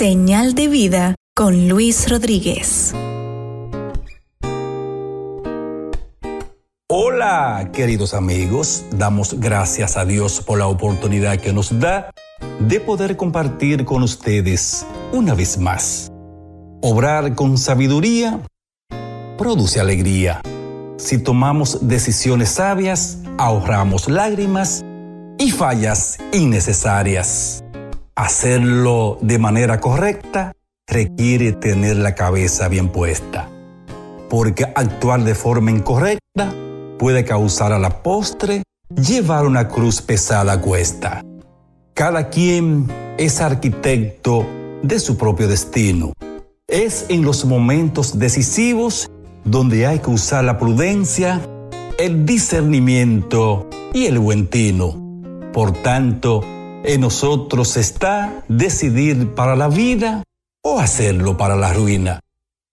Señal de vida con Luis Rodríguez. Hola, queridos amigos. Damos gracias a Dios por la oportunidad que nos da de poder compartir con ustedes una vez más. Obrar con sabiduría produce alegría. Si tomamos decisiones sabias, ahorramos lágrimas y fallas innecesarias. Hacerlo de manera correcta requiere tener la cabeza bien puesta, porque actuar de forma incorrecta puede causar a la postre llevar una cruz pesada a cuesta. Cada quien es arquitecto de su propio destino. Es en los momentos decisivos donde hay que usar la prudencia, el discernimiento y el buen tino. Por tanto, en nosotros está decidir para la vida o hacerlo para la ruina.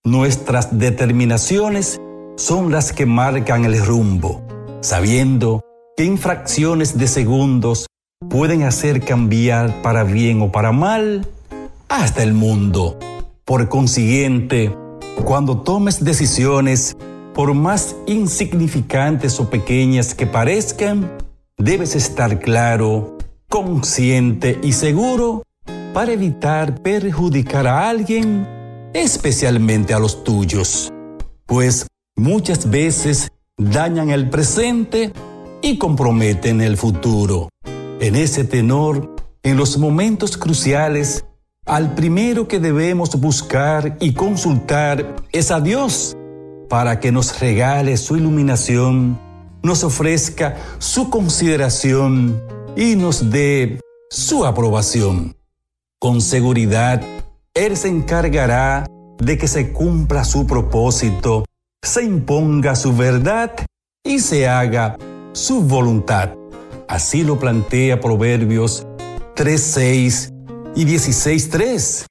Nuestras determinaciones son las que marcan el rumbo, sabiendo que infracciones de segundos pueden hacer cambiar para bien o para mal hasta el mundo. Por consiguiente, cuando tomes decisiones, por más insignificantes o pequeñas que parezcan, debes estar claro, consciente y seguro para evitar perjudicar a alguien, especialmente a los tuyos, pues muchas veces dañan el presente y comprometen el futuro. En ese tenor, en los momentos cruciales, al primero que debemos buscar y consultar es a Dios para que nos regale su iluminación, nos ofrezca su consideración y nos dé su aprobación. Con seguridad, Él se encargará de que se cumpla su propósito, se imponga su verdad y se haga su voluntad. Así lo plantea Proverbios 3.6 y 16.3.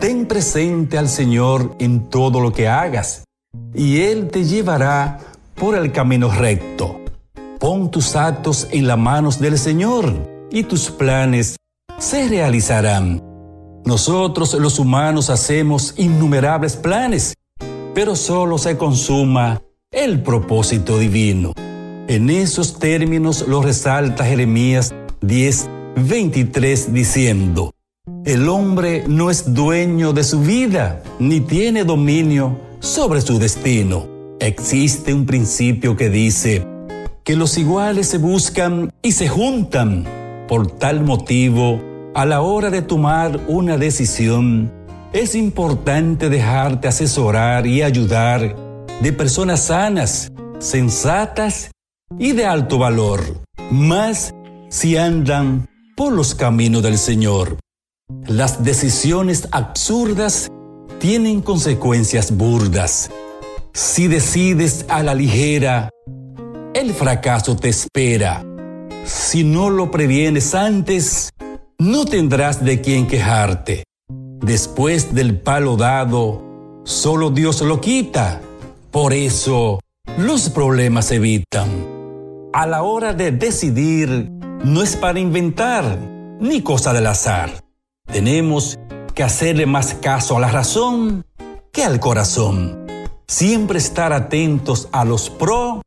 Ten presente al Señor en todo lo que hagas, y Él te llevará por el camino recto. Pon tus actos en las manos del Señor, y tus planes se realizarán. Nosotros los humanos hacemos innumerables planes, pero solo se consuma el propósito divino. En esos términos lo resalta Jeremías 10, 23 diciendo, el hombre no es dueño de su vida, ni tiene dominio sobre su destino. Existe un principio que dice que los iguales se buscan y se juntan. Por tal motivo, a la hora de tomar una decisión, es importante dejarte asesorar y ayudar de personas sanas, sensatas y de alto valor, más si andan por los caminos del Señor. Las decisiones absurdas tienen consecuencias burdas. Si decides a la ligera, el fracaso te espera. Si no lo previenes antes, no tendrás de quién quejarte. Después del palo dado, solo Dios lo quita. Por eso, los problemas se evitan. A la hora de decidir, no es para inventar, ni cosa del azar. Tenemos que hacerle más caso a la razón que al corazón. Siempre estar atentos a los pro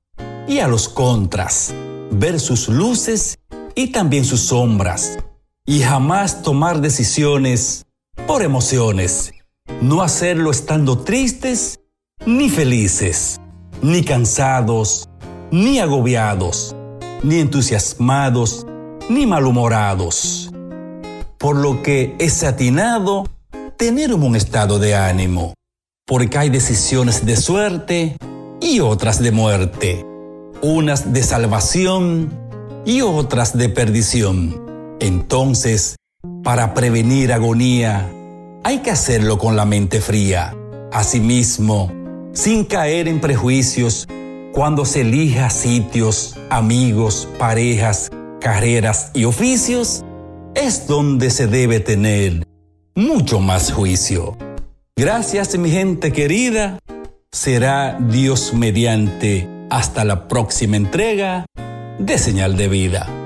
y a los contras, ver sus luces y también sus sombras, y jamás tomar decisiones por emociones. No hacerlo estando tristes ni felices, ni cansados, ni agobiados, ni entusiasmados, ni malhumorados por lo que es atinado tener un buen estado de ánimo, porque hay decisiones de suerte y otras de muerte, unas de salvación y otras de perdición. Entonces, para prevenir agonía, hay que hacerlo con la mente fría. Asimismo, sin caer en prejuicios, cuando se elija sitios, amigos, parejas, carreras y oficios, es donde se debe tener mucho más juicio. Gracias mi gente querida. Será Dios mediante hasta la próxima entrega de Señal de Vida.